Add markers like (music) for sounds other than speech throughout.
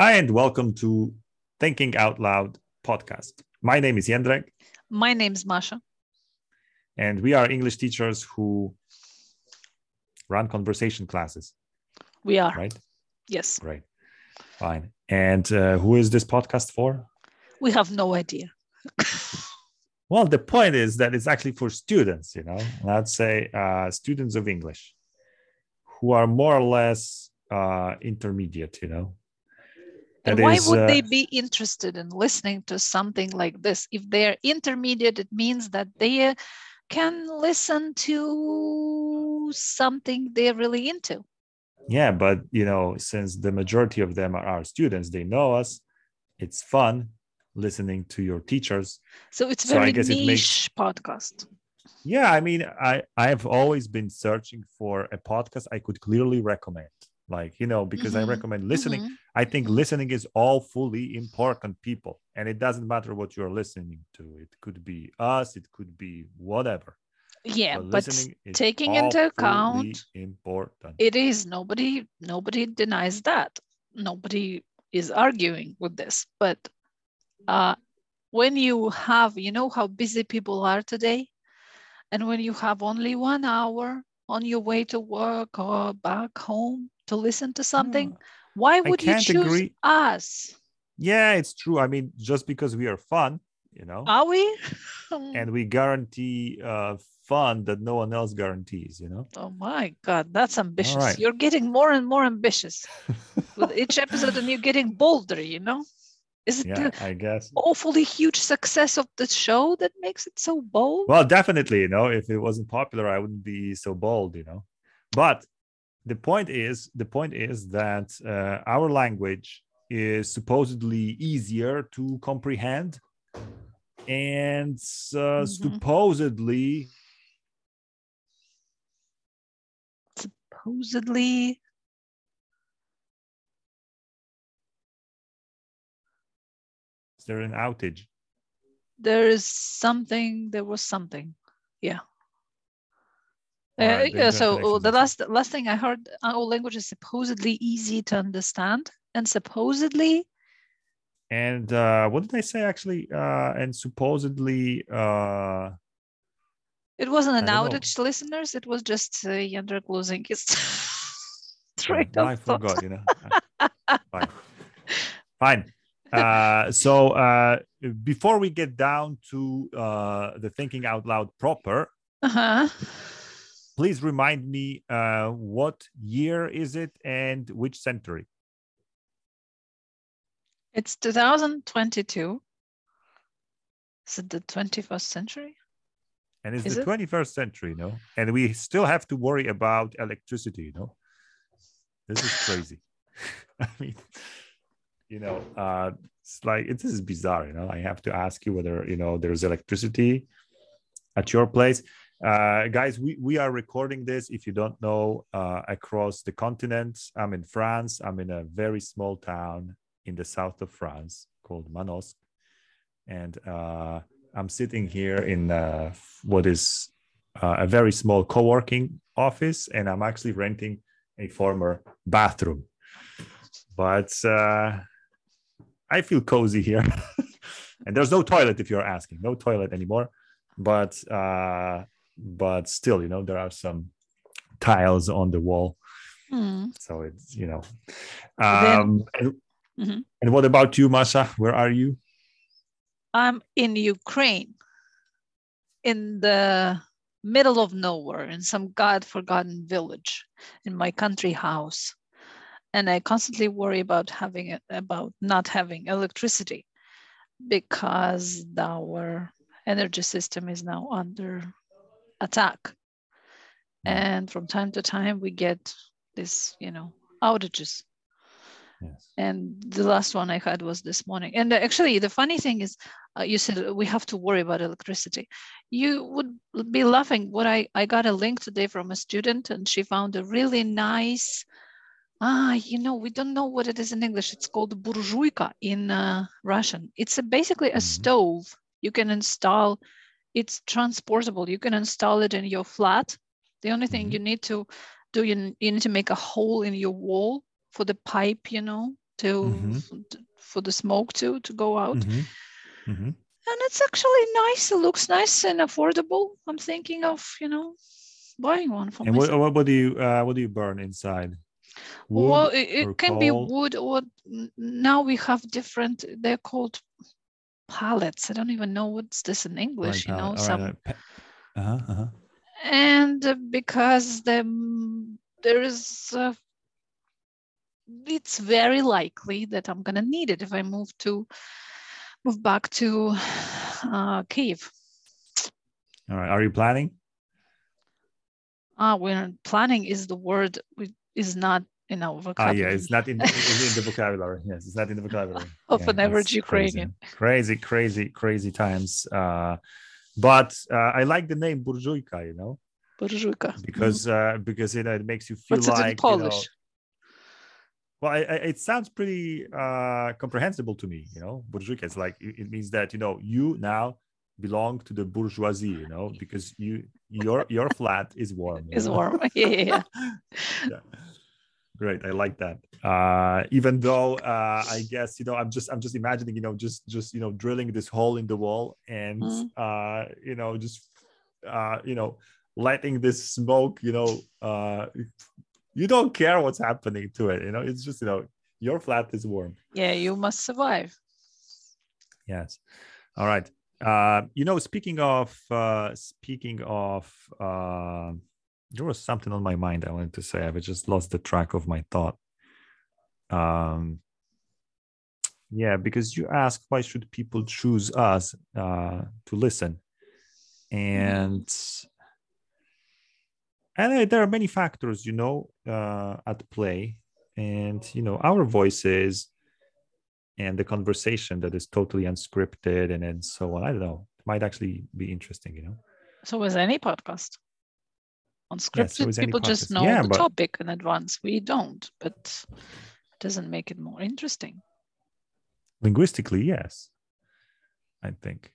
Hi, and welcome to Thinking Out Loud podcast. My name is Jendrek, My name is Masha. and we are English teachers who run conversation classes, We are. right? Yes. Right. Fine. And uh, who is this podcast for? We have no idea. (laughs) Well, the point is that it's actually for students, you know, let's say uh, students of English who are more or less uh, intermediate, you know. And That why is, would uh, they be interested in listening to something like this? If they're intermediate, it means that they uh, can listen to something they're really into. Yeah, but you know, since the majority of them are our students, they know us. It's fun listening to your teachers. So it's So very it niche makes- podcast. Yeah, I mean, I I have always been searching for a podcast I could clearly recommend. Like, you know, because I Mhm, recommend listening. Mhm. I think listening is all fully important, people. And it doesn't matter what you're listening to. It could be us, it could be whatever. Yeah, But but taking into account important. it is nobody nobody denies that nobody is arguing with this but uh, when you have you know how busy people are today and when you have only one hour on your way to work or back home to listen to something why would you choose agree. us yeah, it's true. I mean, just because we are fun, you know, are we (laughs) and we guarantee uh, fun that no one else guarantees, you know. oh my god that's ambitious right. you're getting more and more ambitious (laughs) with each episode and you're getting bolder you know is it the- yeah, I guess. awfully huge success of the show that makes it so bold. Well, definitely, you know, if it wasn't popular, I wouldn't be so bold, you know. But the point is, the point is that uh, our language is supposedly easier to comprehend, and uh, Mhm. supposedly, Supposedly, is there an outage? there is something. There was something. Yeah. Uh, yeah. So uh, is the last last thing I heard, our language is supposedly easy to understand, and supposedly, And uh, what did I say actually? Uh, and supposedly, uh, it wasn't an don't know. outage, listeners. It was just uh, Jendrek losing his (laughs) train well, I thought. forgot, you know. (laughs) Fine. Fine. (laughs) Uh, so uh, before we get down to uh, the thinking out loud proper, Uh-huh. Please remind me uh, what year is it and which century? It's 2022. Is it the 21st century? And it's Is the it? 21st century, you know, and we still have to worry about electricity, you know. This is crazy. (laughs) I mean, you know, uh, it's like it is bizarre, you know. I have to ask you whether you know there's electricity at your place. Uh, guys, we, we are recording this, if you don't know, uh, across the continent. I'm in France. I'm in a very small town in the south of France called Manosque. And uh, I'm sitting here in uh, what is uh, a very small co working office, and I'm actually renting a former bathroom. But uh, I feel cozy here. (laughs) and there's no toilet if you're asking, no toilet anymore. But but still, you know, there are some tiles on the wall. Hmm. So it's, you know. Then- Um, and, Mhm. and what about you, Masha? Where are you? I'm in Ukraine, in the middle of nowhere, in some God forgotten village, in my country house. And I constantly worry about having it, about not having electricity because our energy system is now under attack. Mm. And from time to time, we get this, you know, outages. Yes. And the last one I had was this morning. And actually, the funny thing is, uh, you said we have to worry about electricity. You would be laughing. What I, I got a link today from a student, and she found a really nice, ah, you know, we don't know what it is in English. It's called burzhuika in uh, Russian. It's a, basically a Mhm. stove you can install. It's transportable. You can install it in your flat. The only thing Mhm. you need to do, you, you need to make a hole in your wall for the pipe, you know, to Mhm. for the smoke to to go out. Mhm. Mhm. And it's actually nice. It looks nice and affordable. I'm thinking of, you know, buying one for And what, myself. what, what do you uh, what do you burn inside? Wood well, it, it can be wood or now we have different. They're called pallets. I don't even know what's this in English. You know, some uh-huh, uh-huh. and uh, because the mm, there is uh, it's very likely that i'm going to need it if i move to move back to uh kiev All right. Are you planning? uh we're planning is the word we, is not in our vocabulary. Ah, yeah, it's not in, in the (laughs) vocabulary. Yes, it's not in the vocabulary (laughs) of yeah, an average Ukrainian. Crazy, crazy, crazy times. Uh, but uh, I like the name Burzhuika, you know. Burzhuika. Mm-hmm. Because mm-hmm. uh, because you know, it makes you feel What's like it in Polish. You know, well, I, I, it sounds pretty uh, comprehensible to me, you know. Burzhuika, it's like it means that you know you now belong to the bourgeoisie, you know, because you your your flat is warm. Is warm, (laughs) yeah. yeah. Great, I like that. Uh, even though uh, I guess you know, I'm just I'm just imagining you know just just you know drilling this hole in the wall and Mhm. uh, you know just uh, you know letting this smoke you know uh, you don't care what's happening to it. You know, it's just you know your flat is warm. yeah you must survive Yes. All right. Uh, you know, speaking of uh, speaking of, uh, there was something on my mind I wanted to say. I've just lost the track of my thought. Um, yeah, because you asked why should people choose us uh, to listen, and and there are many factors, you know, uh, at play, and you know, our voices and the conversation that is totally unscripted and and so on. I don't know. It might actually be interesting, you know. so is any podcast unscripted is any people just know Yeah, the but- topic in advance we don't but it doesn't make it more interesting Linguistically, yes. I think.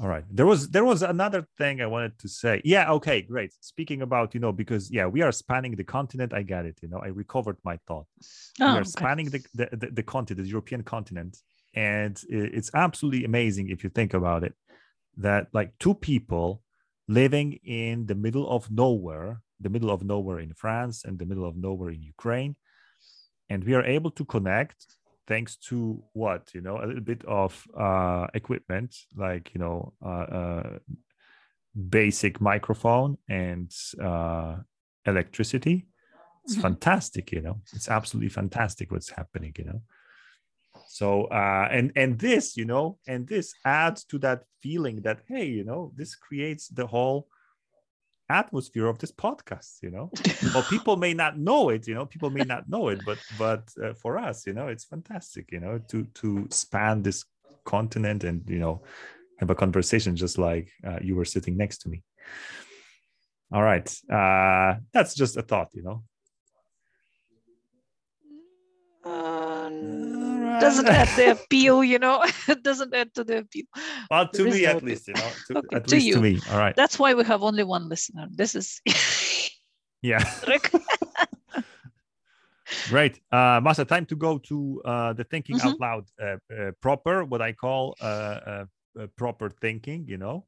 All right. There was there was another thing I wanted to say. Yeah, okay, great. Speaking about, you know, because yeah, we are spanning the continent. I get it, you know. I recovered my thought. oh, we are okay. spanning the, the, the, the continent, the European continent. And it's absolutely amazing if you think about it that like two people living in the middle of nowhere, the middle of nowhere in France and the middle of nowhere in Ukraine. And we are able to connect thanks to what, you know, a little bit of uh, equipment like, you know, uh, uh, basic microphone and uh, electricity it's Mhm. fantastic you know it's absolutely fantastic what's happening you know so uh and and this you know and this adds to that feeling that hey you know this creates the whole atmosphere of this podcast you know? (laughs) Well people may not know it you know people may not know it but but uh, for us you know it's fantastic you know to to span this continent and you know have a conversation just like uh, you were sitting next to me. All right uh that's just a thought you know doesn't add the (laughs) appeal, you know. (laughs) it doesn't add to the appeal. Well, to There is me no at appeal. least, you know, to, Okay, at to least you. to me. All right. That's why we have only one listener. This is (laughs) Yeah. Rick. Great. Uh, Masha, time to go to uh, the thinking Mhm. out loud uh, uh, proper, what I call uh, uh, uh, proper thinking, you know.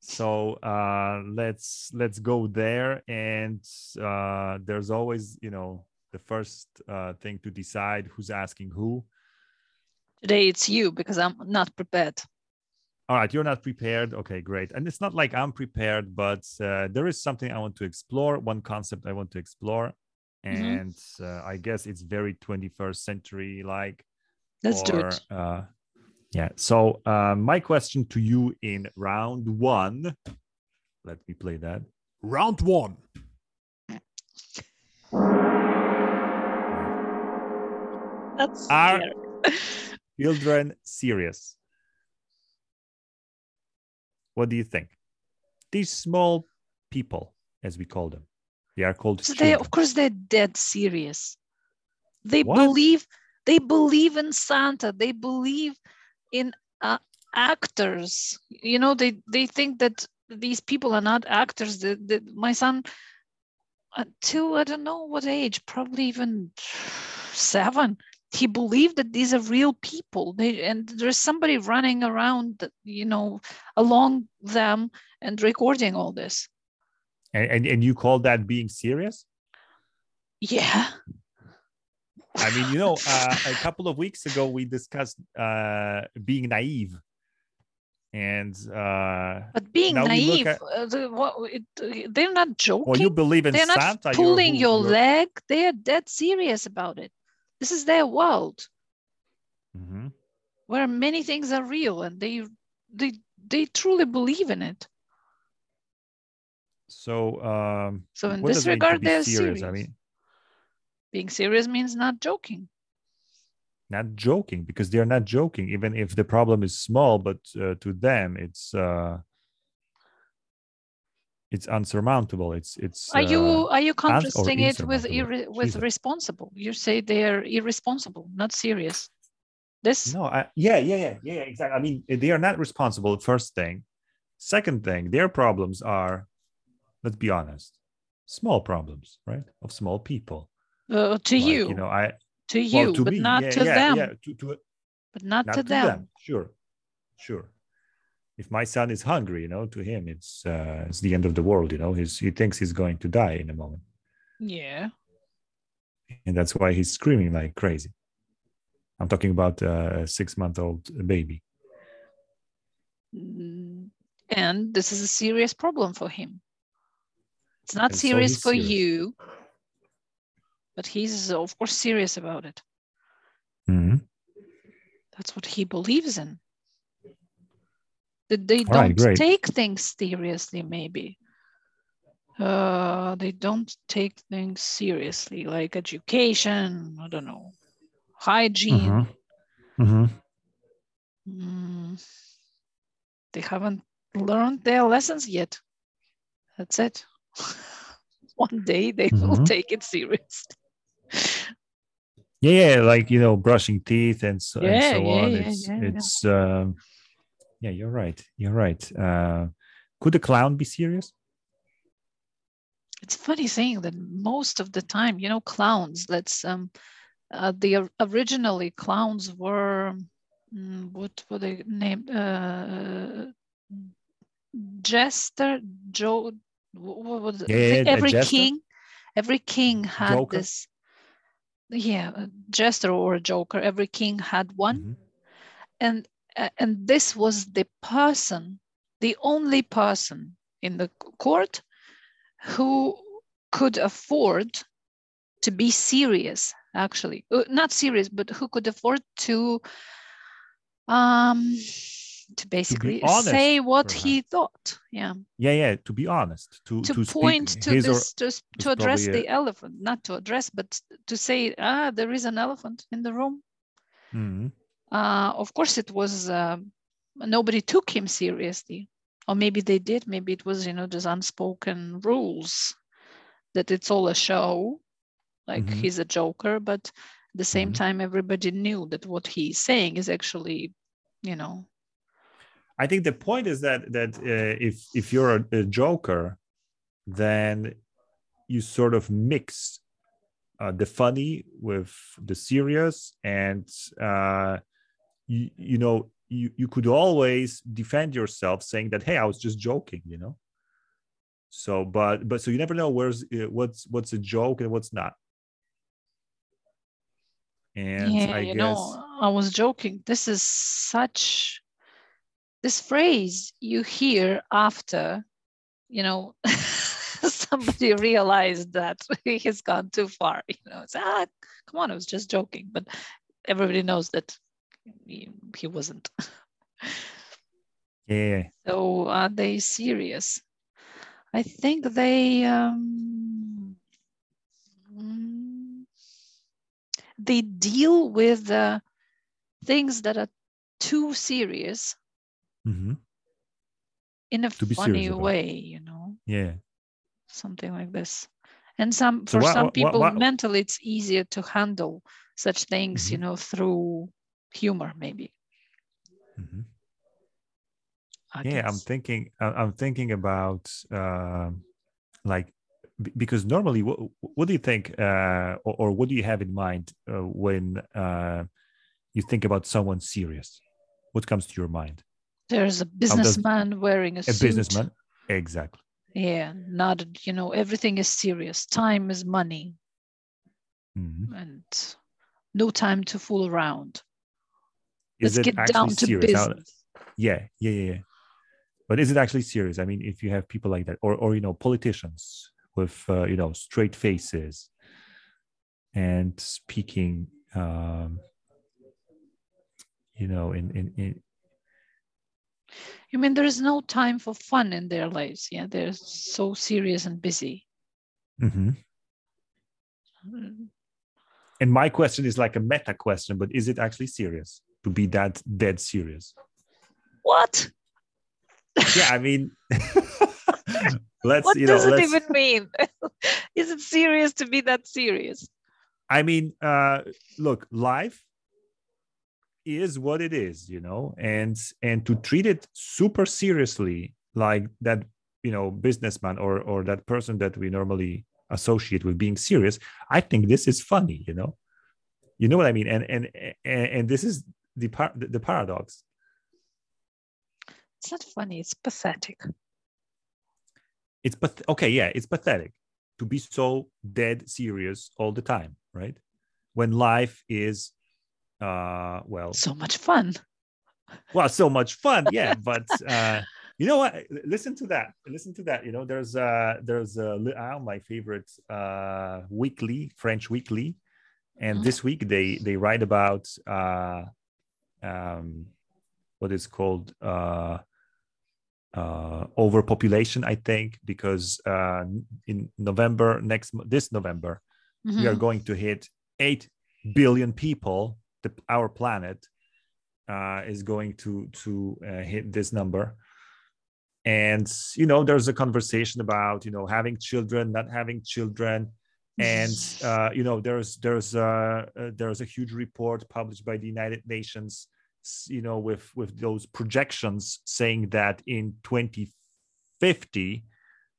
So uh, let's let's go there, and uh, there's always, you know, the first uh, thing to decide who's asking who. Today it's you because I'm not prepared. All right, you're not prepared. Okay, great. And it's not like I'm prepared, but uh, there is something I want to explore, one concept I want to explore. Mhm. And uh, I guess it's very 21st century like. Let's do it. Uh, yeah. So, uh, my question to you in round one, let me play that. Round one. That's Are- fair. (laughs) Children serious? What do you think? These small people, as we call them, they are called So they, of course, they're dead serious. They What? believe. They believe in Santa. They believe in uh, actors. You know, they they think that these people are not actors. That that my son, until I don't know what age, probably even seven, he believed that these are real people. They, and there's somebody running around you know along them and recording all this. And, and, and you call that being serious? Yeah. I mean you know (laughs) uh, a couple of weeks ago we discussed uh, being naive. And uh but being now we look naive at- uh, what, it, they're not joking well you believe in they're not santa you're pulling who- your leg. They're dead serious about it this is their world. Mhm. where many things are real and they they they truly believe in it. So um so in this does it mean to regard they're serious? serious. i mean being serious means not joking. Not joking because they're not joking. Even if the problem is small but uh, to them it's uh it's unsurmountable it's it's are you uh, are you contrasting it with irre- with Jesus. responsible? You say they're irresponsible not serious. This no I, yeah yeah yeah yeah exactly. I mean they are not responsible first thing. Second thing their problems are let's be honest small problems right of small people. Uh, to Like, you. you know i to well, you to but me, not yeah, to yeah, them. yeah to, to but not, not to, them. sure sure if my son is hungry you know to him it's uh it's the end of the world you know he's he thinks he's going to die in a moment. Yeah. And that's why he's screaming like crazy. I'm talking about uh, a six month old baby. Mm, and this is a serious problem for him. It's not And serious he's for serious. you but he's of course serious about it. Mhm. that's what he believes in that they All right, don't great. take things seriously maybe uh they don't take things seriously like education i don't know hygiene Mhm. Mhm. Mm, they haven't learned their lessons yet that's it (laughs) one day they will Mhm. take it seriously yeah yeah like you know brushing teeth and so, and so yeah, on yeah, it's yeah, yeah. it's um yeah you're right. You're right. Uh could a clown be serious? It's funny saying that most of the time you know clowns let's um uh, the originally clowns were mm, what were they named? Uh jester joe wh- what was it? Yeah, yeah, every king every king had Joker? this. Yeah a jester or a joker every king had one. Mhm. and uh, and this was the person the only person in the court who could afford to be serious actually. Uh, not serious but who could afford to um to basically honest, say what he thought. Yeah. Yeah yeah to be honest to to, to point to his or this to, to address the elephant not to address but to say ah there is an elephant in the room. Mhm. Uh, of course it was um nobody took him seriously or maybe they did maybe it was you know just unspoken rules that it's all a show like Mhm. he's a joker but at the same Mhm. time everybody knew that what he's saying is actually you know I think the point is that that uh, if if you're a, a joker, then you sort of mix uh, the funny with the serious, and uh, you you know you you could always defend yourself saying that hey I was just joking, you know. So but but so you never know where's uh, what's what's a joke and what's not. And yeah I you guess know i was joking this is such this phrase you hear after you know (laughs) somebody realized that (laughs) he has gone too far you know it's ah come on i was just joking but everybody knows that he, wasn't. Yeah (laughs) so are they serious? I think they um they deal with uh, things that are too serious mm-hmm. in a To funny way you know? Yeah. Something like this. And some So for what- some what- people what- mentally it's easier to handle such things you Mhm. know through humor maybe Mhm. I yeah i'm thinking i'm thinking about um like because normally, what, what do you think, uh, or, or what do you have in mind uh, when uh, you think about someone serious? What comes to your mind? There's a businessman wearing a, A suit. businessman? Exactly. Yeah, not you know everything is serious. Time is money, Mhm. and no time to fool around. Is Let's it get actually down to serious? Business. yeah, yeah, yeah, yeah. But is it actually serious? I mean, if you have people like that, or or you know, politicians with uh, you know straight faces and speaking, um, you know, in in, in You mean there is no time for fun in their lives? Yeah, they're so serious and busy. Mm-hmm. Mm, And my question is like a meta question, but is it actually serious to be that dead serious? What? Yeah, I mean, (laughs) let's What you know, does it even mean? (laughs) is it serious to be that serious? I mean, uh, look, life is what it is, you know, and and to treat it super seriously, like that, you know, businessman or or that person that we normally associate with being serious, I think this is funny, you know, you know what I mean, and and and, and this is the par- the paradox. It's not funny. It's pathetic. It's but okay, yeah, it's pathetic to be so dead serious all the time, right? When life is, uh, well, So much fun. well so much fun yeah (laughs) but uh you know what listen to that listen to that you know there's uh there's uh my favorite uh weekly french weekly and Mhm. this week they they write about uh um what is called uh uh overpopulation i think because uh in november next this november we are Mhm. going to hit 8 billion people. The, our planet uh, is going to to uh, hit this number. And you know there's a conversation about you know having children not having children. And (laughs) uh, you know there's there's uh, uh, there's a huge report published by the united nations you know with with those projections saying that in 2050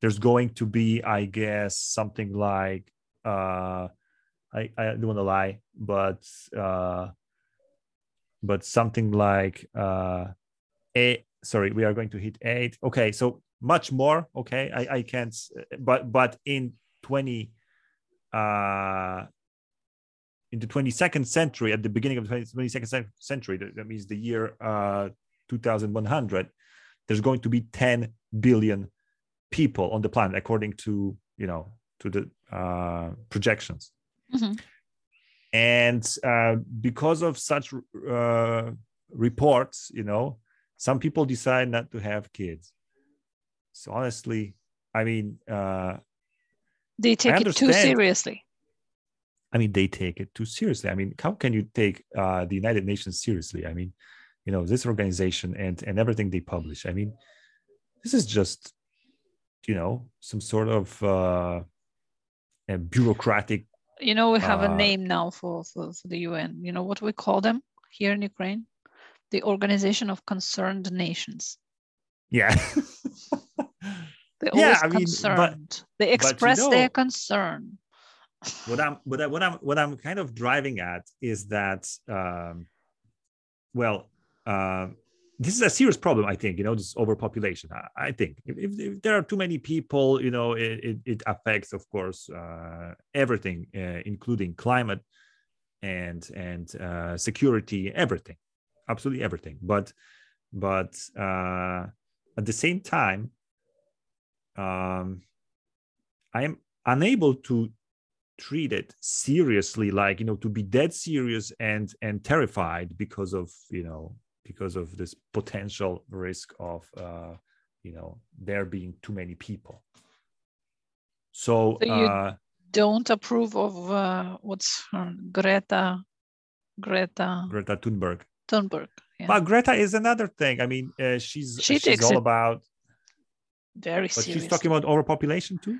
there's going to be i guess something like uh i i don't want to lie but uh but something like uh eight sorry we are going to hit eight. Okay so much more okay? I i can't but but in 20 uh in the 22nd century at the beginning of the 22nd century that, means the year uh 2100 there's going to be 10 billion people on the planet according to you know to the uh projections Mhm. and uh, because of such uh, reports you know some people decide not to have kids so honestly i mean uh, They take it too seriously. I mean they take it too seriously i mean how can you take uh, the united nations seriously i mean you know this organization and and everything they publish i mean this is just you know some sort of uh, a bureaucratic You know, we have a Uh, name now for, for, for the UN. You know what we call them here in Ukraine? The Organization of Concerned Nations. yeah They're (laughs) Yeah, always I mean, but- concerned. they you express their concern. What I'm what, I, what I'm what I'm kind of driving at is that um, well uh, this is a serious problem I think you know this overpopulation I, I think. If, if, there are too many people you know it, it, it affects of course uh, everything uh, including climate and and uh, security everything absolutely everything. But but uh, at the same time um, I am unable to treat it seriously like you know to be dead serious and and terrified because of you know because of this potential risk of uh you know there being too many people so, So you- uh Don't approve of uh, what's her Greta Greta greta thunberg Thunberg. Yeah. but greta is another thing i mean uh, she's She she's all about Very but serious. she's talking about overpopulation too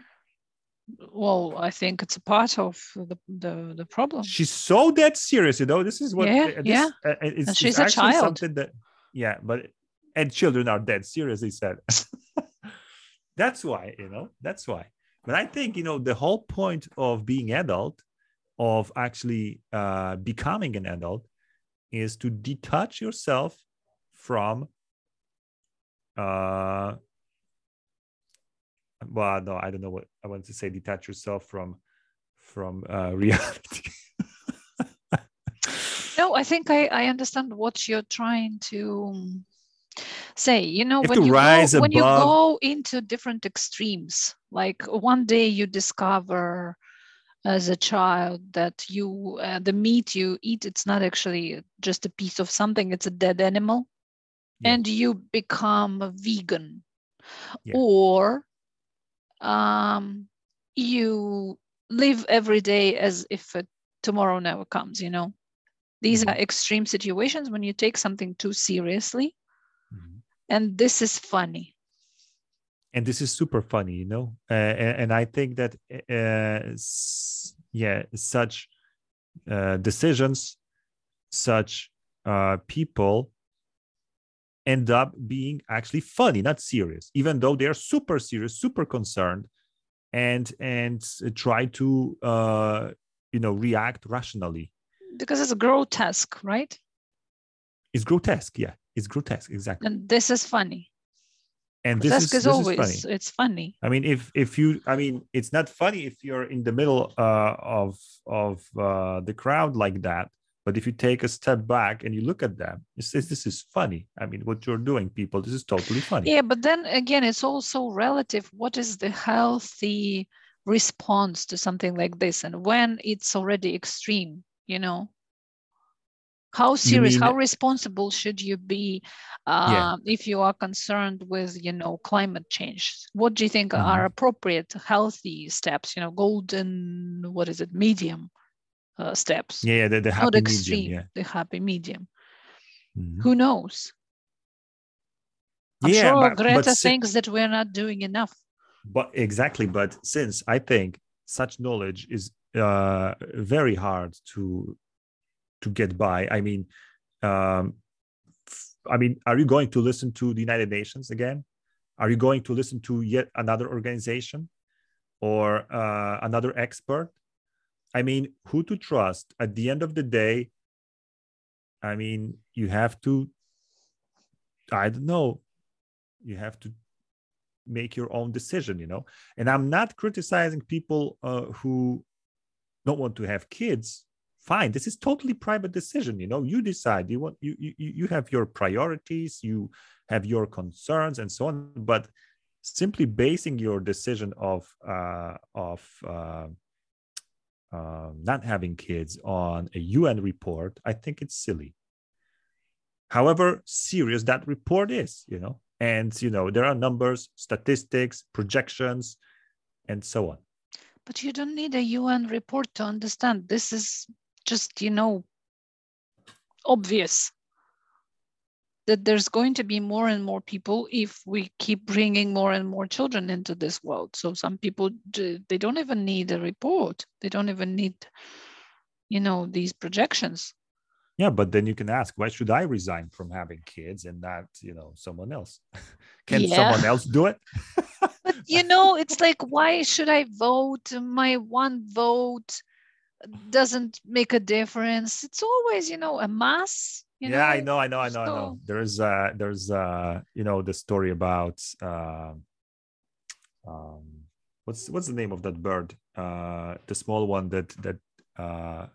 well, I think it's a part of the the, the problem. she's so dead serious you know this is what Yeah, uh, this, yeah. uh, it's, And she's it's a child. something that yeah but and children are dead serious he said (laughs) that's why you know that's why but i think you know the whole point of being adult of actually uh, becoming an adult is to detach yourself from uh well no i don't know what i want to say detach yourself from from uh, (laughs) reality no i think i i understand what you're trying to say you know You when you, go, when you go into different extremes like one day you discover as a child that you uh, the meat you eat it's not actually just a piece of something it's a dead animal Yeah. and you become a vegan Yeah. or um you live every day as if it, tomorrow never comes you know these Mhm. are extreme situations when you take something too seriously Mhm. and this is funny and this is super funny you know uh, and, and i think that uh, s- yeah such uh, decisions such uh, people end up being actually funny not serious even though they're super serious super concerned and and try to uh, you know react rationally. Because it's grotesque right? It's grotesque yeah. It's grotesque exactly. And this is funny. And this grotesque is, is this always is funny. it's funny. I mean, if if you, I mean, it's not funny if you're in the middle uh, of of uh, the crowd like that. But if you take a step back and you look at them, this is this is funny. I mean, what you're doing, people, this is totally funny. yeah but then again it's also relative what is the healthy response to something like this and when it's already extreme you know how serious how responsible should you be Yeah. um, if you are concerned with you know climate change what do you think Mhm. are appropriate healthy steps you know golden what is it medium uh, steps Yeah, the, the not happy extreme medium. Yeah. the happy medium Mhm. who knows i'm yeah, sure but, greta but si- thinks that we're not doing enough but exactly but since i think such knowledge is uh, very hard to to get by i mean um f- i mean are you going to listen to the united nations again are you going to listen to yet another organization or uh, another expert i mean who to trust? At the end of the day i mean you have to i don't know you have to make your own decision you know? And i'm not criticizing people uh, who don't want to have kids. Fine this is totally private decision you know? You decide. You want you you, you have your priorities you have your concerns and so on but simply basing your decision of uh, of uh, uh, not having kids on a un report i think it's silly. However serious that report is you know and you know there are numbers statistics projections and so on. But you don't need a un report to understand. This is just you know obvious that there's going to be more and more people if we keep bringing more and more children into this world. So some people they don't even need a report. They don't even need you know these projections. Yeah but then you can ask why should i resign from having kids and not you know someone else? (laughs) Can Yeah. someone else do it? But you (laughs) know it's like why should i vote? My one vote doesn't make a difference. It's always you know a mass you yeah i know i know i know i know. there's uh there's uh you know the story about um um what's what's the name of that bird? Uh the small one that that uh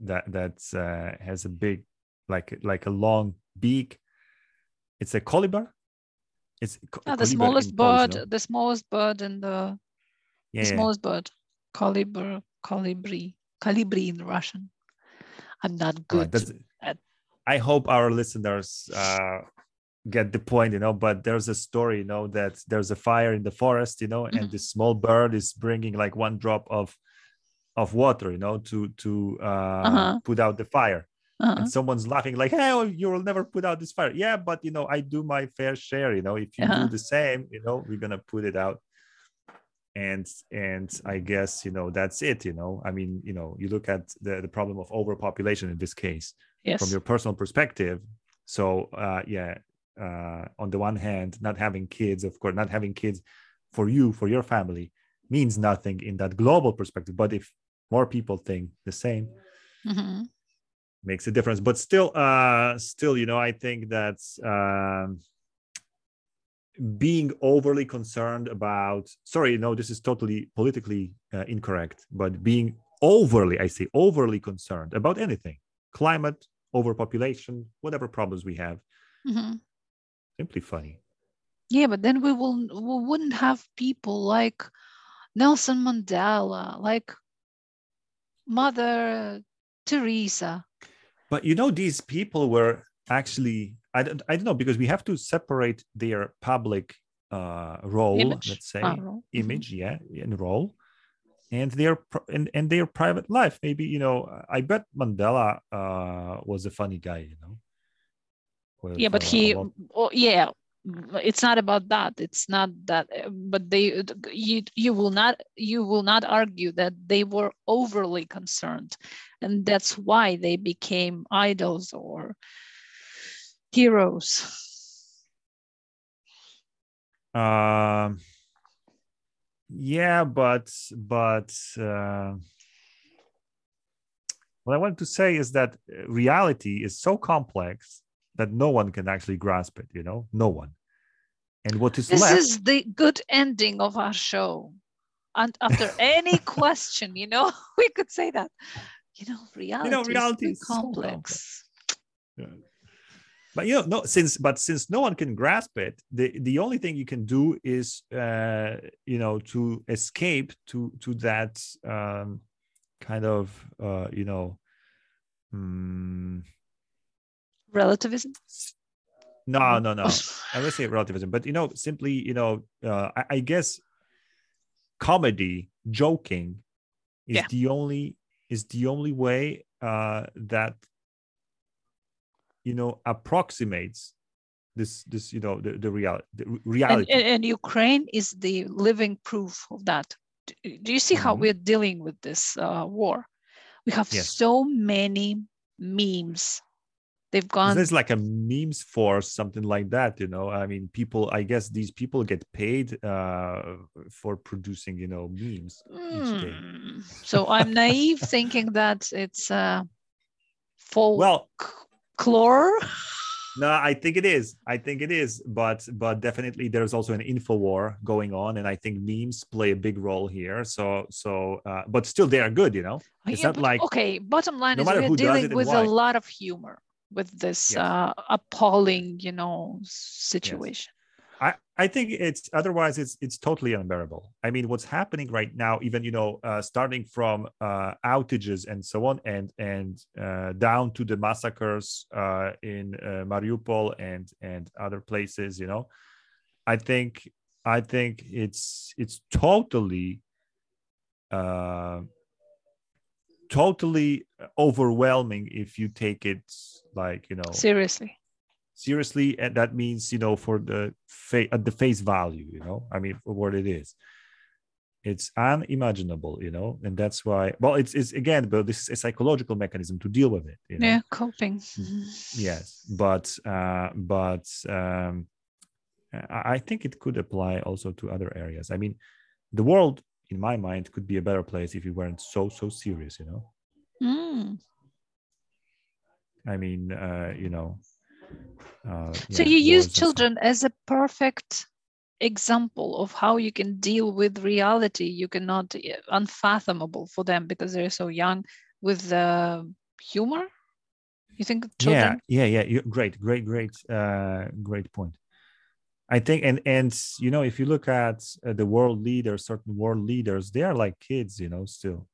that that uh, has a big like like a long beak. It's a colibri it's co- Ah, the smallest in Polish, bird no? the smallest bird in the yeah, the yeah. smallest bird. Colibri colibri colibri in russian. I'm not good I hope our listeners uh, get the point, you know. But there's a story, you know, that there's a fire in the forest, you know, and Mhm. this small bird is bringing like one drop of of water, you know, to to uh, Uh-huh. put out the fire. uh-huh. And someone's laughing like, "Hey, well, you will never put out this fire." Yeah, but you know, I do my fair share. You know, if you Uh-huh. do the same, you know, we're gonna put it out. And and I guess you know that's it. You know, I mean, you know, you look at the the problem of overpopulation in this case yes. from your personal perspective. So uh yeah uh on the one hand not having kids of course not having kids for you for your family means nothing in that global perspective. But if more people think the same Mhm. makes a difference. But still uh still you know i think that um being overly concerned about sorry no this is totally politically uh, incorrect but being overly i say overly concerned about anything climate overpopulation whatever problems we have Mhm. simply funny Yeah, but then we will we wouldn't have people like Nelson Mandela, like Mother Teresa. but you know these people were actually i don't, I don't know because we have to separate their public uh role Image? let's say Ah. Mhm. image yeah and role and their and, and their private life maybe you know i bet mandela uh was a funny guy you know Yeah, but uh, he, oh, yeah, it's not about that. It's not that. uh, But they, you, you will not, you will not argue that they were overly concerned, and that's why they became idols or heroes. um yeah but but uh, what i wanted to say is that uh, reality is so complex that no one can actually grasp it you know no one and what is left. This left is the good ending of our show. And after (laughs) any question, you know, (laughs) we could say that. You know, reality, reality is, is so so complex. Yeah. But you know no since but since no one can grasp it the the only thing you can do is uh you know to escape to to that um kind of uh you know mm, Relativism. no no no (laughs) i would say relativism but you know simply you know uh, I, I guess comedy joking is Yeah. the only is the only way uh that you know approximates this this you know the, the reality the re- and, reality and, and Ukraine is the living proof of that. Do you see how Mhm. we're dealing with this uh, war? We have Yes. so many memes. they've gone. there's like a memes force something like that you know i mean people i guess these people get paid uh for producing you know memes each day "Hmm." So I'm naive thinking that it's uh, folk well folklore. (laughs) No, I think it is. I think it is, but but definitely there's also an info war going on, and I think memes play a big role here. So so, uh, but still they are good, you know. Oh, It's yeah, not but- like okay. Bottom line no is we're dealing with a lot of humor with this Yes. uh, appalling, you know, situation. I I think it's otherwise it's it's totally unbearable. I mean, what's happening right now, even you know, uh, starting from uh, outages and so on, and and uh, down to the massacres uh, in uh, Mariupol and and other places, you know, I think I think it's it's totally uh, totally overwhelming if you take it like you know Seriously. Seriously and that means you know for the fa- at the face value you know i mean for what it is it's unimaginable you know and that's why well it's it's again but this is a psychological mechanism to deal with it you know? Yeah, coping. yes but uh but um I, think it could apply also to other areas i mean the world in my mind could be a better place if we weren't so so serious you know Mm. i mean uh you know uh, So yeah, you use children as a perfect example of how you can deal with reality. You cannot uh, unfathomable for them because they're so young with uh, humor. You think children? yeah yeah yeah great great great uh great point i think and and you know if you look at uh, the world leaders certain world leaders they are like kids you know still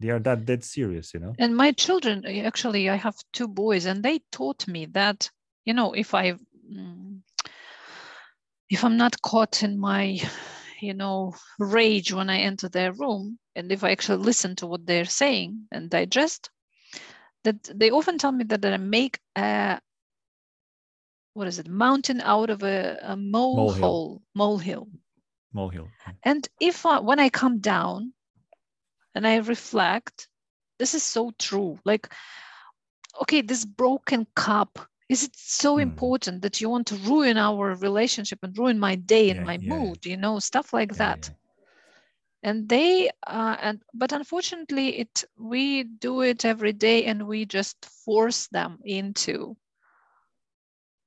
they are that dead serious you know? And my children, uh, actually, I have two boys, and they taught me that you know if I mm, if I'm not caught in my you know rage when I enter their room, and if I actually listen to what they're saying and digest, that they often tell me that, that I make a what is it mountain out of a, a molehill. molehill. molehill And if I, when I come down and I reflect, this is so true. Like, okay, this broken cup, is it so Hmm. important that you want to ruin our relationship and ruin my day and Yeah, my yeah, mood? You know, stuff like Yeah, that. and they uh, and but unfortunately it we do it every day and we just force them into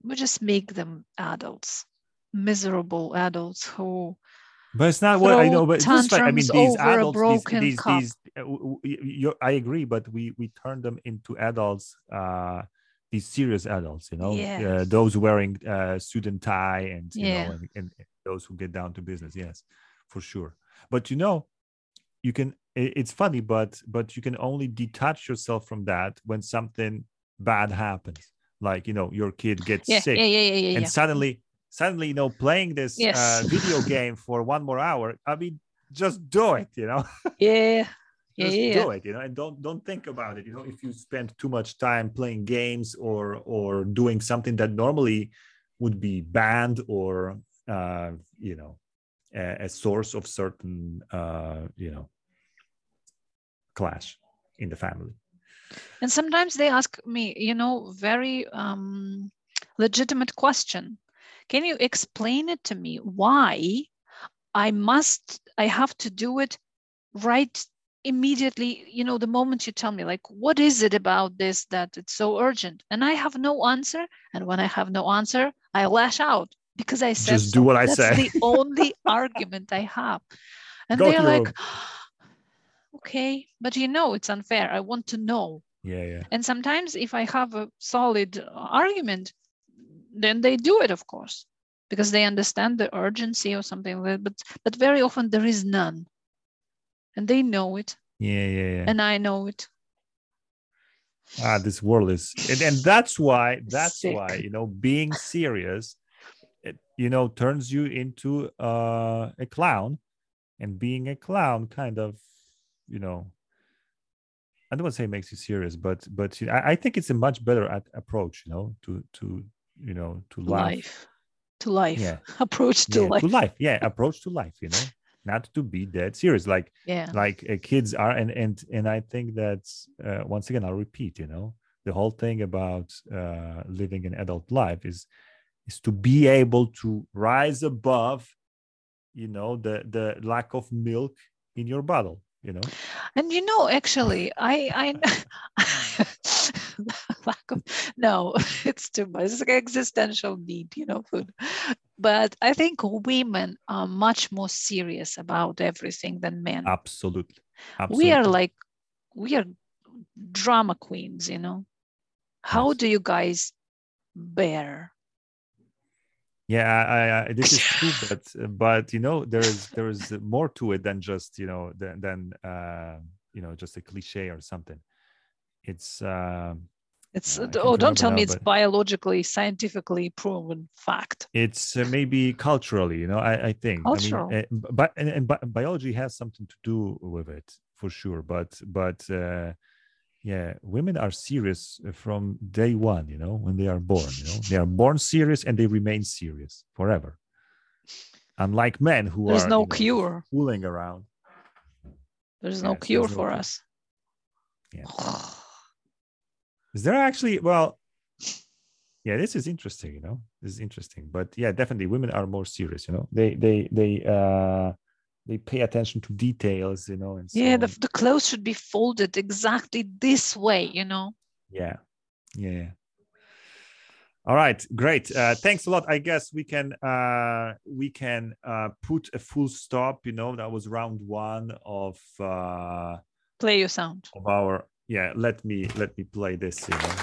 we just make them adults miserable adults who but it's not what I know. But this, I mean, these adults, these, broken these, these uh, w- w- you I agree, but we we turn them into adults. Uh, these serious adults, you know, uh, those wearing uh, suit and tie, and you Yeah. know, and, and those who get down to business. Yes, for sure. But you know, you can. It's funny, but but you can only detach yourself from that when something bad happens, like you know, your kid gets yeah, sick yeah yeah yeah yeah, and suddenly suddenly you know playing this uh, (laughs) video game for one more hour i mean just do it you know? Yeah. (laughs) Yeah just yeah, do it you know and don't don't think about it you know if you spend too much time playing games or or doing something that normally would be banned or uh you know a, a source of certain uh you know clash in the family. And sometimes they ask me you know very um legitimate question can you explain it to me why i must i have to do it right immediately? You know the moment you tell me like what is it about this that it's so urgent? And i have no answer and when i have no answer i lash out because i said Just do so. what I That's say. the (laughs) only argument i have. And Go they're like okay. But you know it's unfair. I want to know. Yeah yeah. And sometimes if i have a solid argument then they do it of course because they understand the urgency or something like that but but very often there is none. And they know it. Yeah yeah yeah. And i know it. Ah this world is and, and that's why that's Sick. why you know being serious it you know turns you into uh, a clown. And being a clown kind of you know i don't want to say makes you serious but but you know, I, I think it's a much better at, approach you know to to you know to life, life. To life. Yeah. (laughs) approach to yeah, life to life. yeah approach to life you know not to be dead serious. Like yeah. like uh, kids are and and and i think that's uh, once again i'll repeat you know the whole thing about uh, living an adult life is is to be able to rise above you know the the lack of milk in your bottle you know? And you know actually i i (laughs) (laughs) lack of (laughs) no (laughs) it's too much. It's like existential need you know food. But i think women are much more serious about everything than men. Absolutely, absolutely. we are like we are drama queens you know. How Yes. do you guys bear? Yeah I, I, this is true (laughs) but but you know there is there is more to it than just you know than, than uh you know just a cliche or something. It's um it's I oh don't tell me it's biologically scientifically proven fact. It's uh, maybe culturally you know i, I think Cultural. i mean uh, but and, and bi- biology has something to do with it for sure but but uh yeah women are serious from day one you know when they are born you know. They are born serious and they remain serious forever. Unlike men who there's are no you know, cure. fooling around. There's no Yes, cure there's no for cure. us. Yeah. (sighs) (sighs) is there actually well yeah this is interesting you know this is interesting. But yeah definitely women are more serious you know. They they they uh they pay attention to details you know and so yeah the, on. the clothes should be folded exactly this way you know. Yeah yeah all right great. Uh thanks a lot. I guess we can uh we can uh put a full stop you know. That was round one of uh play your sound. of our yeah let me let me play this you know.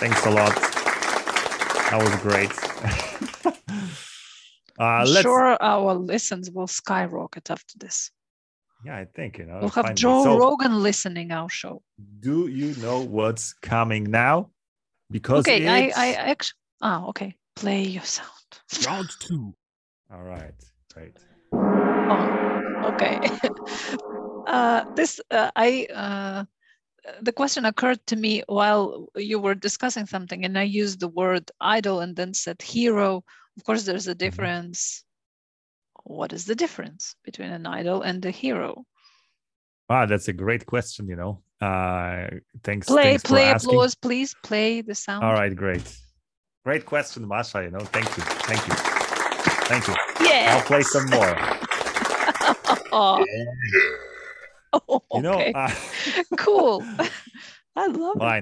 Thanks a lot. That was great. (laughs) Uh I'm let's sure our listens will skyrocket after this. Yeah i think you know we'll have joe So, rogan listening our show. do you know what's coming now? Because okay i i actually ah okay. Play your sound. (laughs) Round two. all right great. Oh okay (laughs) uh this uh, i uh the question occurred to me while you were discussing something and i used the word idol and then said hero. Of course there's a difference. What is the difference between an idol and a hero? Ah, that's a great question you know. Uh thanks play thanks for play asking. applause please. Play the sound. All right great. Great question masha you know. Thank you thank you thank you. Yeah. I'll play some more. (laughs) Oh, (laughs) You know, uh, (laughs) (laughs) cool. I love it.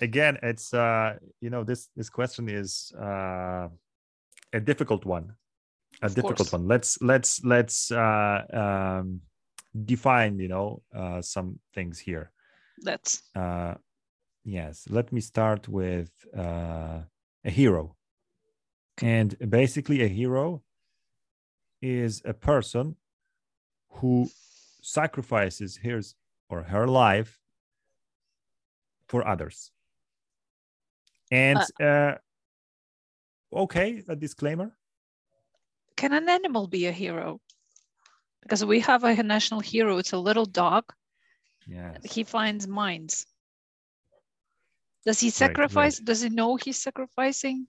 Again, it's uh, you know, this this question is uh, a difficult one. A Of difficult course. one. Let's let's let's uh, um, define, you know, uh, some things here. That's Uh, yes, let me start with uh, a hero. And basically, a hero is a person who sacrifices his or her life for others. And uh, okay, a disclaimer. can an animal be a hero? Because we have a national hero. It's a little dog. Yes. He finds mines. Does he right. sacrifice? Does he know he's sacrificing?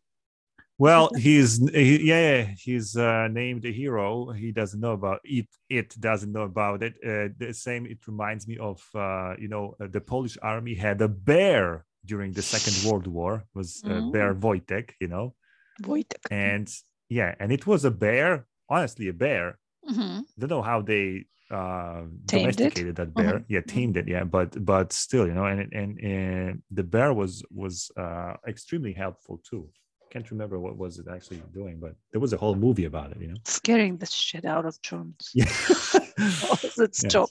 Well, he's he, yeah, yeah, he's uh, named a hero. He doesn't know about it. It doesn't know about it. Uh, the same. It reminds me of uh, you know uh, the Polish army had a bear during the Second World War. It was uh, Bear Wojtek, you know, Wojtek. and yeah, and it was a bear. Honestly, a bear. Mhm. don't know how they uh Tamed it? domesticated that bear Mhm, yeah tamed it yeah but but still you know and and, and the bear was was uh extremely helpful too can't remember what was it actually doing but there was a whole movie about it you know Scaring the shit out of Germans. yeah (laughs) was its Yes. job?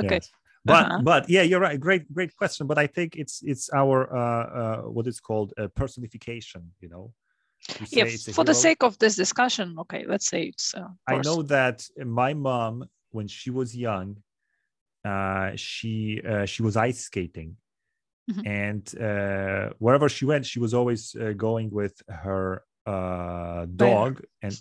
Okay. Yes. but Uh-huh. but yeah you're right great great question but i think it's it's our uh, uh what is called a personification you know Yeah, for the sake of this discussion, okay, let's say it's. Uh, I know that my mom, when she was young, uh, she uh, she was ice skating, Mhm. and uh, wherever she went, she was always uh, going with her uh, dog. And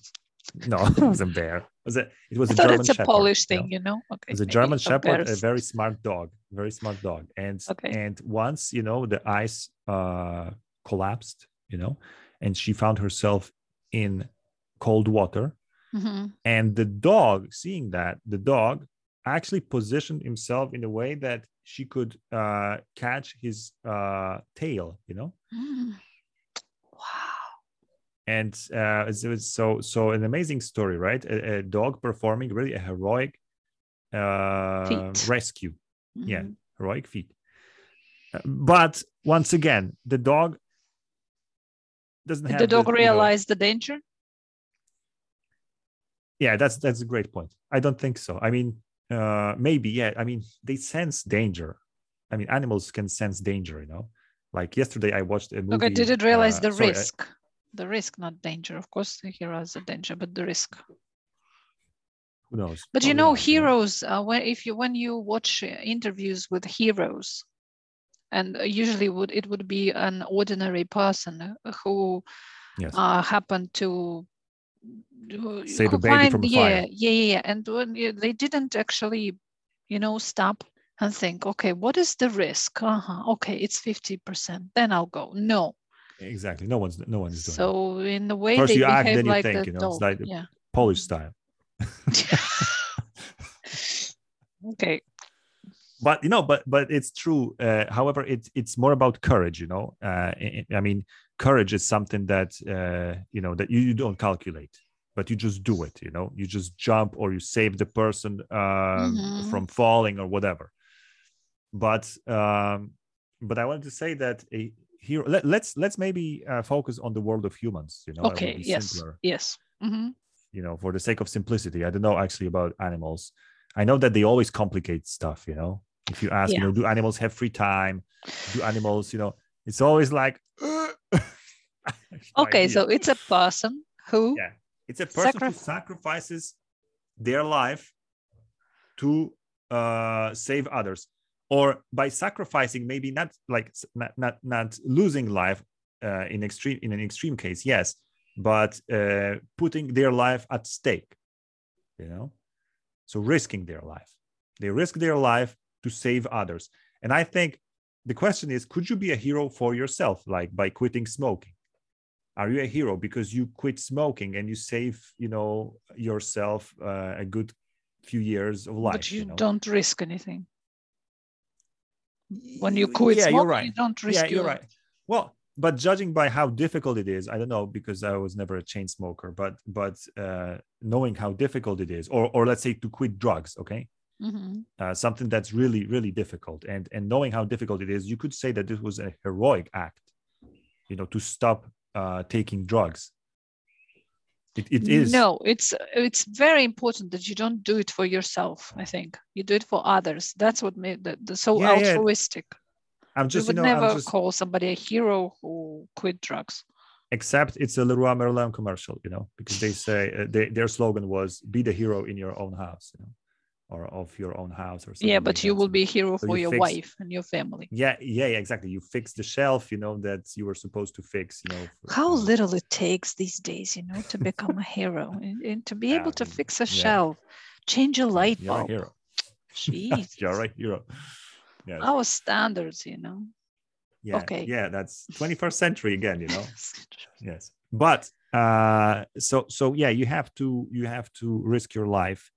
no, (laughs) it wasn't bear. It was a, it was I a German it's a Shepherd. Polish you know? thing, you know. Okay. It was a German Shepherd, a very smart dog, very smart dog. And Okay. and once, you know, the ice uh, collapsed, you know, and she found herself in cold water Mhm. and the dog seeing that the dog actually positioned himself in a way that she could uh, catch his uh, tail you know Mm. Wow. and uh, was so so an amazing story right a, a dog performing really a heroic uh, rescue yeah Mhm. heroic feat but once again the dog doesn't Did have the dog you know- realize the danger? yeah that's that's a great point i don't think so i mean uh maybe yeah i mean they sense danger i mean animals can sense danger you know like yesterday i watched a movie Okay, did it realize uh, the sorry, I- risk? the risk, not danger. Of course, he realizes the danger, but the risk. who knows But you know, heroes. Uh, when if you when you watch interviews with heroes, and usually would it would be an ordinary person who yes uh, happened to Save a baby from yeah, fire. Yeah, yeah, yeah. And when you, they didn't actually, you know, stop and think, okay, what is the risk? Uh-huh. Okay, it's fifty percent. Then I'll go. No. exactly no one's no one's doing. So in the way First they you act, then you like think, the you know, it's like yeah. polish style (laughs) Okay. but you know but but it's true uh, however it's it's more about courage you know uh, I mean courage is something that uh, you know that you, you don't calculate but you just do it you know you just jump or you save the person um, Mhm. from falling or whatever but um but i wanted to say that a hero let, let's let's maybe uh, focus on the world of humans you know okay. Yes. simpler Yes. Mhm. you know for the sake of simplicity i don't know actually about animals i know that they always complicate stuff you know if you ask you know do animals have free time do animals you know it's always like (laughs) Okay, so it's a person who yeah it's a person who sacrifices their life to uh save others. Or by sacrificing maybe not like not not, not losing life uh, in extreme in an extreme case yes but uh, putting their life at stake you know? So risking their life. They risk their life to save others. And i think the question is could you be a hero for yourself like by quitting smoking are you a hero because you quit smoking and you save you know yourself uh, a good few years of life but you, know? don't risk anything. When you quit yeah smoking, you're right you don't risk yeah you're right well but judging by how difficult it is, I don't know because I was never a chain smoker, but but uh, knowing how difficult it is, or or let's say to quit drugs, okay, Mhm. uh, something that's really really difficult, and and knowing how difficult it is, you could say that this was a heroic act, you know, to stop uh, taking drugs. It, it is No, it's it's very important that you don't do it for yourself. I think you do it for others. That's what made the, the so Yeah, yeah. altruistic. I'm You just would you know never I'm just call somebody a hero who quit drugs. except it's a Leroy Merlin commercial, you know, because they say uh, they, their slogan was "Be the hero in your own house," you know, or of your own house or something. Yeah, like but you that, will be a hero So for you your fix- wife and your family. Yeah, yeah, yeah, exactly. You fix the shelf, you know, that you were supposed to fix, you know. for- How uh, little it takes these days, you know, to become a hero (laughs) and, and to be able to fix a yeah. shelf, change a light You're a bulb. hero. (laughs) Jeez. You're a hero. Yeah, Our standards, you know. yeah, okay. yeah. That's (laughs) 21st century again, you know. yes but uh so so yeah you have to you have to risk your life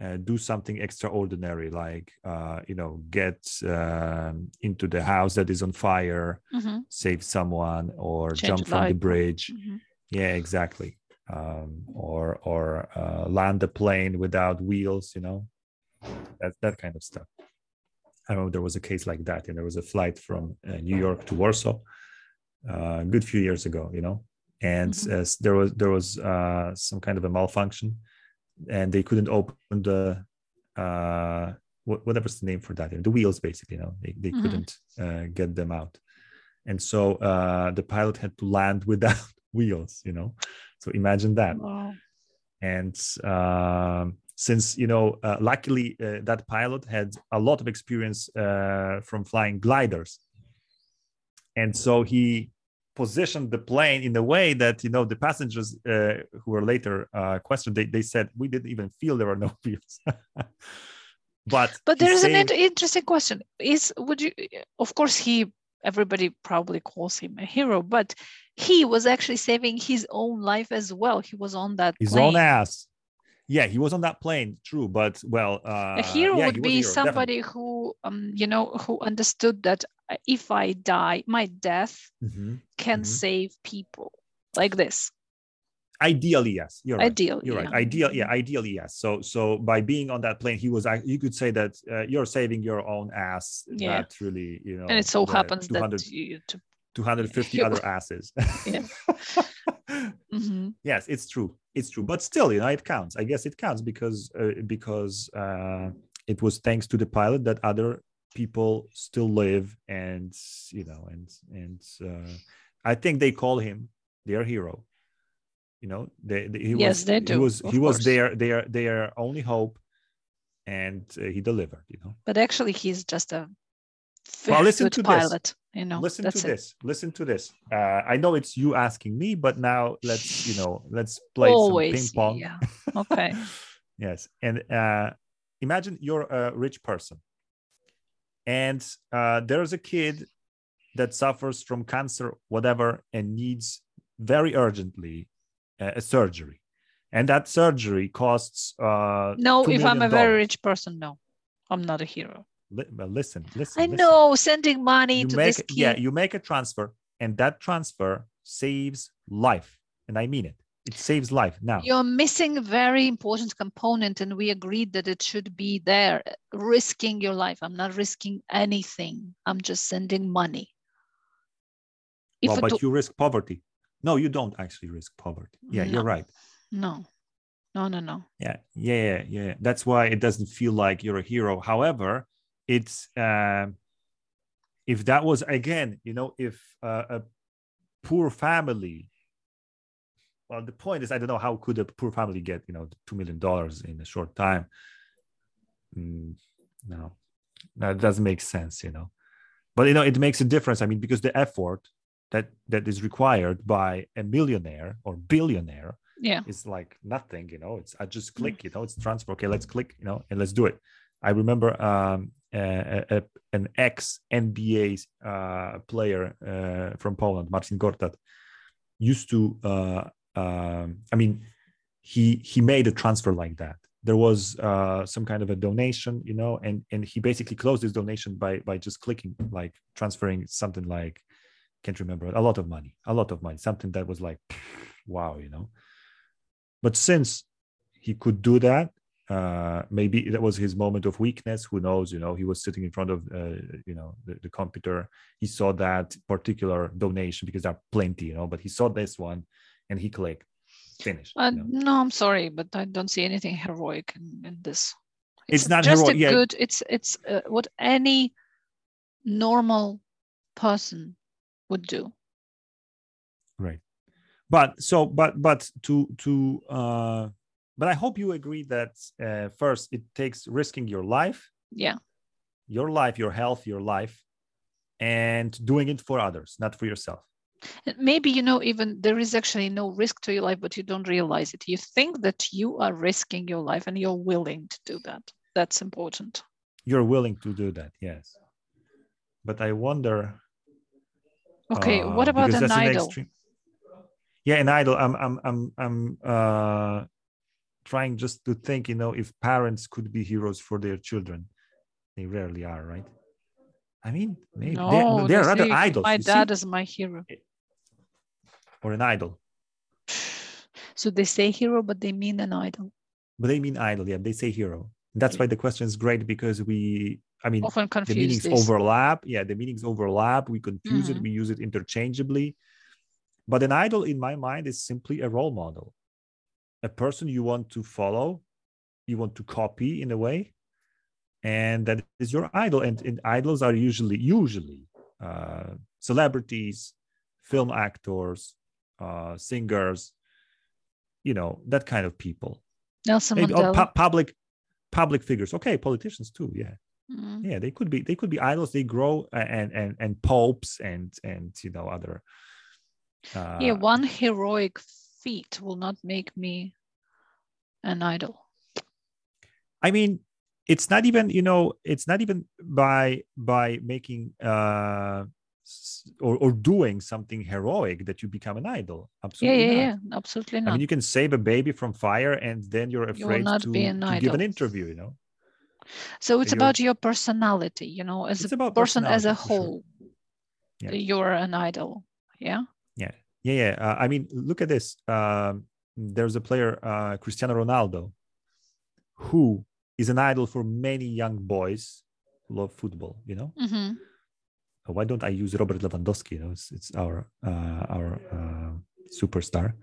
uh, do something extraordinary like uh you know get um, into the house that is on fire Mhm, save someone or Change jump from the light bulb. bridge mhm. yeah exactly um or or uh, land a plane without wheels you know that that kind of stuff i remember there was a case like that and there was a flight from uh, new york to warsaw uh, a good few years ago you know and Mhm. uh, there was there was uh, some kind of a malfunction and they couldn't open the uh whatever's the name for that the wheels basically you know they, they Mhm. couldn't uh, get them out and so uh the pilot had to land (laughs) without wheels you know so imagine that Wow. and um, since you know uh, luckily uh, that pilot had a lot of experience uh, from flying gliders and so he positioned the plane in a way that you know the passengers uh, who were later uh, questioned they, they said we didn't even feel there were no (laughs) wheels but But there is an saved- interesting question. Is would you of course he everybody probably calls him a hero, but he was actually saving his own life as well. He was on that his plane. own ass yeah he was on that plane true but well uh, a hero yeah, would he be hero, definitely. somebody who um you know who understood that uh, if I die, my death Mhm. can Mhm. save people like this. ideally yes you're right Ideally, You're right. yeah. Ideal, yeah, ideally, yes. So, so by being on that plane, he was. You could say that uh, you're saving your own ass. Yeah. Not really, you know. and it so happens 200 that you to, 250 (laughs) other asses. Yeah. (laughs) Mhm. yes, it's true. It's true. But still, you know, it counts. I guess it counts because uh, because uh, it was thanks to the pilot that other people still live, and you know, and and uh, I think they call him their hero. You know, they, they- he Yes, was they he was he was their their their only hope, and uh, he delivered. You know. but actually he's just a Well, listen to this. You know, listen to it. this listen to this uh, i know it's you asking me but now let's you know let's play some Always, ping pong yeah. (laughs) Okay. yes and uh, imagine you're a rich person and uh, there's a kid that suffers from cancer whatever and needs very urgently uh, a surgery and that surgery costs uh No, $2 if I'm a very rich person, no, I'm not a hero. Li- listen listen I listen. know sending money you to make this kid. yeah you make a transfer and that transfer saves life and i mean it it saves life now You're missing a very important component, and we agreed that it should be there. Risking your life. I'm not risking anything. I'm just sending money. If well, but do- you risk poverty no you don't actually risk poverty yeah you're right no, no, no, no. yeah yeah yeah yeah that's why it doesn't feel like you're a hero however it's um if that was again you know if uh, a poor family well the point is i don't know how could a poor family get you know two million dollars in a short time Mm, no that doesn't make sense you know but you know it makes a difference i mean because the effort that that is required by a millionaire or billionaire Yeah. is like nothing you know it's i Mm. just click you know it's transfer okay let's click you know and let's do it i remember um a, a, an ex nba uh, player uh, from poland marcin gortat used to uh, um, i mean he he made a transfer like that. There was uh, some kind of a donation you know and and he basically closed his donation by by just clicking like transferring something like can't remember a lot of money a lot of money something that was like wow you know. But since he could do that uh, maybe that was his moment of weakness. Who knows? You know he was sitting in front of uh, you know the, the, computer. He saw that particular donation because there are plenty you know but he saw this one and he clicked. Finish uh, you know? no i'm sorry but i don't see anything heroic in, in this. It's, it's not just heroic a yeah. good it's it's uh, what any normal person would do. Right. But so but but to to uh but i hope you agree that uh, first it takes risking your life. Yeah. Your life your health your life and doing it for others not for yourself. Maybe you know even there is actually no risk to your life but you don't realize it. You think that you are risking your life and you're willing to do that. That's important. You're willing to do that yes. But i wonder okay uh, what about an idol? extreme... yeah an idol. I'm i'm i'm i'm uh trying just to think you know if parents could be heroes for their children. They rarely are right? I mean maybe. No, there, are other idols my dad see? is my hero. Or an idol. So they say hero but they mean an idol. But they mean idol yeah they say hero. That's why the question is great because we i mean often confuse the meanings this. overlap. Yeah the meanings overlap. We confuse mm-hmm. it we use it interchangeably. But an idol in my mind is simply a role model a person you want to follow you want to copy in a way and that is your idol. And, and idols are usually usually uh, celebrities film actors uh, singers you know that kind of people. Nelson Maybe, Mandela. pu- public public figures. Okay politicians too yeah. Mm. yeah they could be they could be idols. They grow and and and popes and and you know other uh, yeah one heroic feat will not make me an idol i mean it's not even you know it's not even by by making uh or, or doing something heroic that you become an idol absolutely yeah yeah, not. yeah absolutely not i mean you can save a baby from fire and then you're afraid you not to, be an to idol. give an interview you know so it's You're- about your personality you know as It's a about person as a for sure. whole Yeah. you're an idol yeah yeah yeah uh, i mean look at this um, there's a player uh, cristiano ronaldo who is an idol for many young boys who love football you know? Hmm why don't i use robert lewandowski? You know it's, it's our uh, our uh, superstar.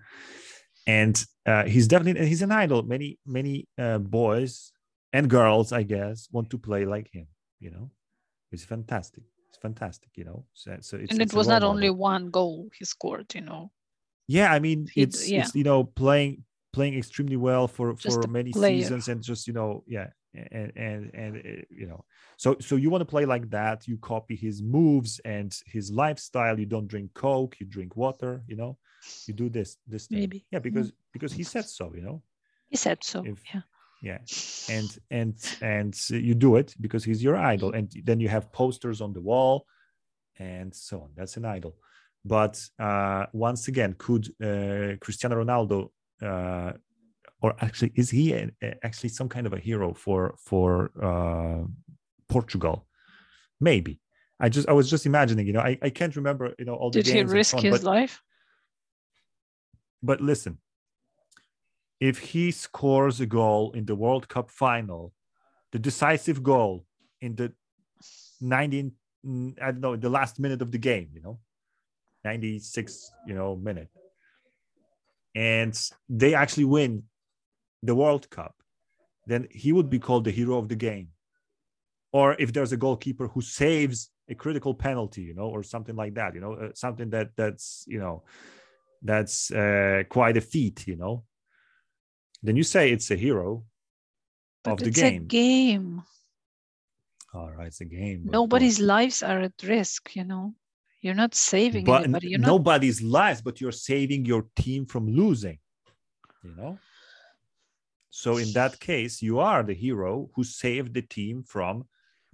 And uh, he's definitely he's an idol. Many many uh, boys and girls i guess want to play like him you know? It's fantastic it's fantastic you know so, so it's, and it a was not only one goal he scored you know yeah i mean He- it's yeah. it's you know playing playing extremely well for Just for many player. seasons and just you know yeah and and and uh, you know so so you want to play like that you copy his moves and his lifestyle you don't drink coke you drink water you know you do this this thing. Maybe. yeah because because he said so you know he said so If- yeah yeah. And and and you do it because he's your idol and then you have posters on the wall and so on. That's an idol. But uh once again could uh cristiano ronaldo uh or actually is he a, a- actually some kind of a hero for for uh portugal? Maybe. I just i was just imagining you know i, I can't remember you know all the did he games risk his but, life? But listen if he scores a goal in the World Cup final, the decisive goal in the 19, mm, I don't know, the last minute of the game, you know, 96, you know, minute. And they actually win the World Cup, then he would be called the hero of the game. Or if there's a goalkeeper who saves a critical penalty, you know, or something like that, you know, uh, something that that's, you know, that's uh, quite a feat, you know, then you say it's a hero but of the it's game. a game All right, it's a game. but- nobody's lives are at risk you know you're not saving but anybody you're not nobody's lives, but you're saving your team from losing. You know. So in that case, you are the hero who saved the team from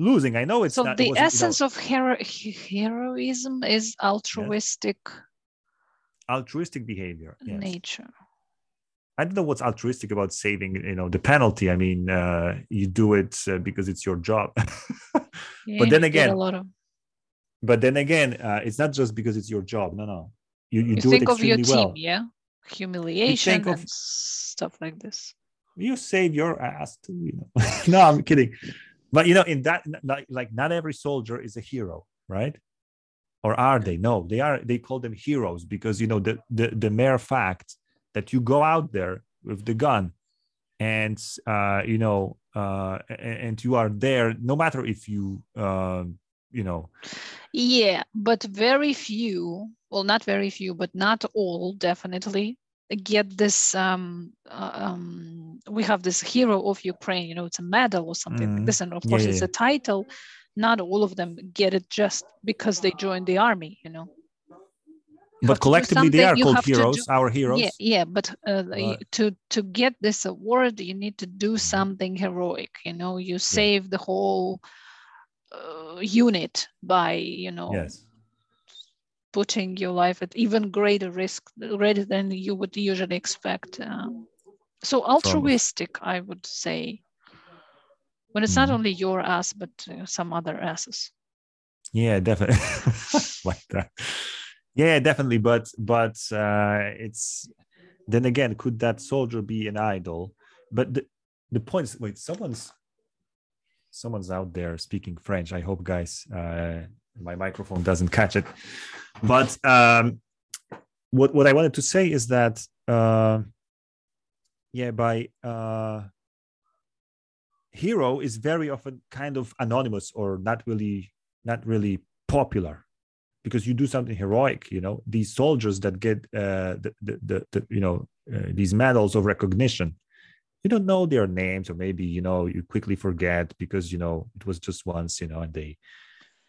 losing. I know it's so not. the essence of hero- heroism is altruistic altruistic behavior. Yes. nature I don't know what's altruistic about saving. You know, the penalty. I mean, uh, you do it uh, because it's your job. (laughs) Yeah, But then again, a lot of but then again, uh, it's not just because it's your job. No, no, you you, You do it think of your extremely team, well. yeah? Humiliation of- and stuff like this. You save your ass too. You know? (laughs) no, I'm kidding. But you know, in that, like, like not every soldier is a hero, right? Or are they? No, they are. They call them heroes because you know the the the mere fact that you go out there with the gun and uh, you know uh, and you are there, no matter if you um, you know Yeah, but very few, well, not very few, but not all definitely get this. Um, uh, um, we have this hero of Ukraine, you know, it's a medal or something like Mhm. this. And of course, yeah, it's yeah. a title. Not all of them get it just because they joined the army, you know. You but collectively they are called to do- heroes our heroes Yeah, yeah, but uh, to to get this award, you need to do Mm-hmm. something heroic. You know, you save the whole uh, unit by you know yes putting your life at even greater risk, greater than you would usually expect. Um, so altruistic, I would say, when it's not Mhm. only your ass but uh, some other asses. yeah definitely (laughs) like that yeah definitely but but uh it's then again could that soldier be an idol? But the, the point is wait someone's someone's out there speaking french. I hope guys uh my microphone doesn't catch it. But um what what i wanted to say is that uh yeah by uh hero is very often kind of anonymous or not really not really popular because you do something heroic you know these soldiers that get uh the, the, the, the you know uh, these medals of recognition you don't know their names or maybe you know you quickly forget because you know it was just once you know and they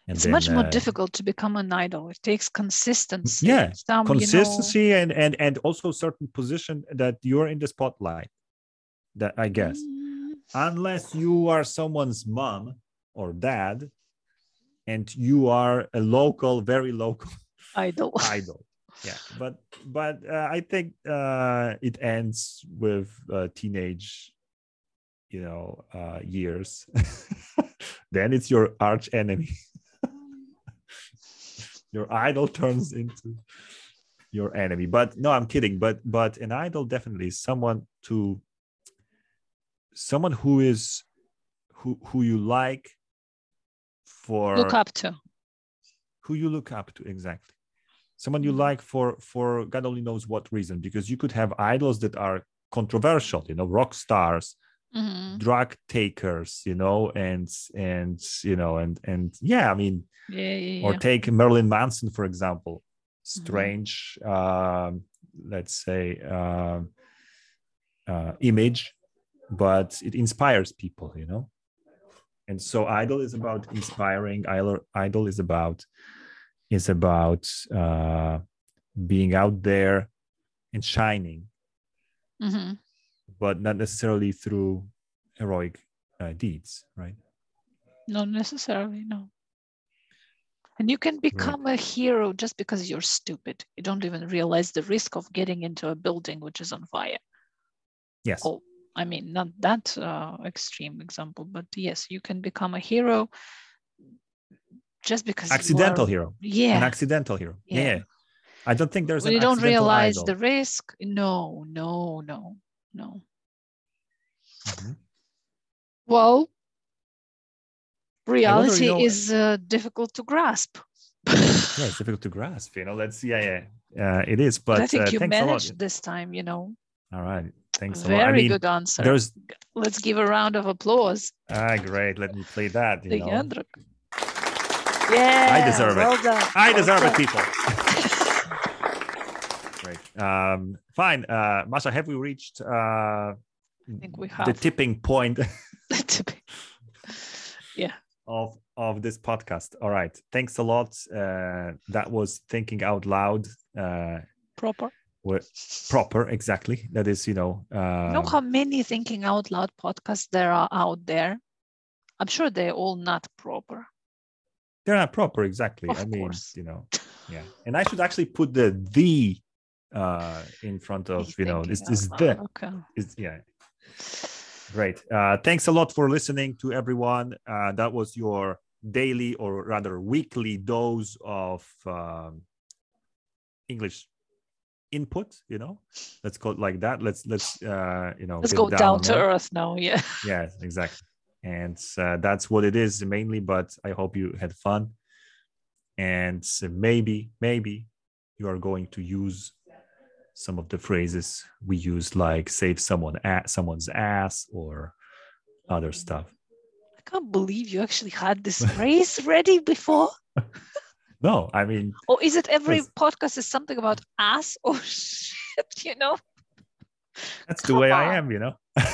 and It's then, much more uh, difficult to become an idol. It takes consistency. yeah, some, you know- consistency and and and also certain position that you're in the spotlight that i guess Mm, unless you are someone's mom or dad and you are a local very local (laughs) idol. (laughs) idol. Yeah but but uh, i think uh it ends with uh, teenage you know uh years. (laughs) Then it's your arch enemy. Your idol turns into your enemy. But no i'm kidding. But but an idol definitely is someone to someone who is who who you like for Look up to. who you look up to exactly someone you Mhm. like for for god only knows what reason because you could have idols that are controversial you know rock stars Mhm. drug takers you know and and you know and and yeah i mean Yeah, yeah, or take marilyn manson for example strange um let's say um uh, image but it inspires people you know and so idol is about inspiring idol, idol is about is about uh being out there and shining Mhm. but not necessarily through heroic uh, deeds right Not necessarily, no. And you can become a hero just because you're stupid. You don't even realize the risk of getting into a building which is on fire. yes Oh, I mean, not that uh, extreme example, but yes, you can become a hero just because accidental are- hero Yeah. an accidental hero yeah, Yeah. i don't think there's you don't realize idol. the risk, no, no, no, no. Mhm. Well, reality know- is uh, difficult to grasp. yeah it's difficult to grasp you know let's yeah yeah uh, it is but I think uh, you thanks a lot managed this time, you know. All right thanks a lot i Very mean good answer. there's Let's give a round of applause. ah great let me play that you to know Jendrek. Yeah, deserve it. Done. I well deserve it, people. (laughs) Great. Um, fine. Uh, Masha, have we reached uh, I think we have (laughs) (laughs) the tipping point To be- yeah. of of this podcast? All right. Thanks a lot. Uh, that was thinking out loud. Uh, Proper. Wi- proper, exactly. That is, you know. Uh, You know how many thinking out loud podcasts there are out there? I'm sure they're all not proper. they're not proper, exactly. Of I mean, course. you know, yeah. And I should actually put the the uh in front of Be you know this is the Okay. is yeah great uh thanks a lot for listening to everyone uh that was your daily or rather weekly dose of um, English input. You know, let's call it like that. Let's let's uh, you know Let's go down on to there. earth now. Yeah. (laughs) yeah exactly. And uh, that's what it is mainly. But I hope you had fun. And uh, maybe, maybe you are going to use some of the phrases we use, like save someone at someone's ass or other stuff. I can't believe you actually had this phrase ready before. (laughs) No, I mean, Or is it every podcast is something about ass (laughs) or shit, you know? that's the way Come I am, you know. (laughs)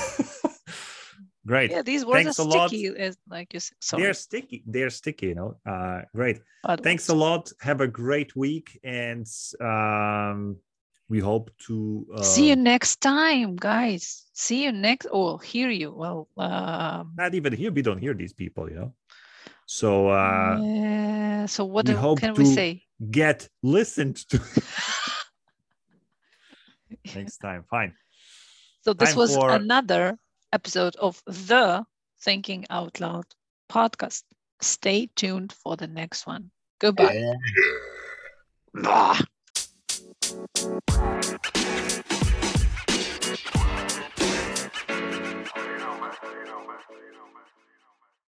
Great. Yeah, these words Thanks are lot. sticky, as like you said. Sorry. They're sticky. They're sticky, you know. Uh, great. bad Thanks a lot. Have a great week, and um, we hope to uh, See you next time, guys. See you next or hear you. Well, um, not even here. We don't hear these people, you know. So, uh, yeah. so what we do, can we say? Get listened to (laughs) next time. Fine. So this time was for... another episode of the Thinking Out Loud podcast. Stay tuned for the next one. Goodbye. Yeah.